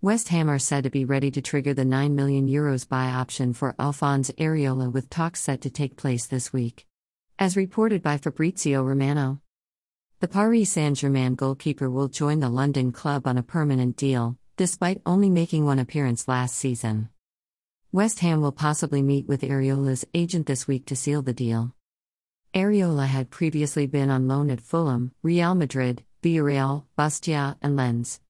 West Ham are said to be ready to trigger the 9 million euros buy option for Alphonse Areola with talks set to take place this week. As reported by Fabrizio Romano, the Paris Saint Germain goalkeeper will join the London club on a permanent deal, despite only making one appearance last season. West Ham will possibly meet with Areola's agent this week to seal the deal. Areola had previously been on loan at Fulham, Real Madrid, Villarreal, Bastia, and Lens.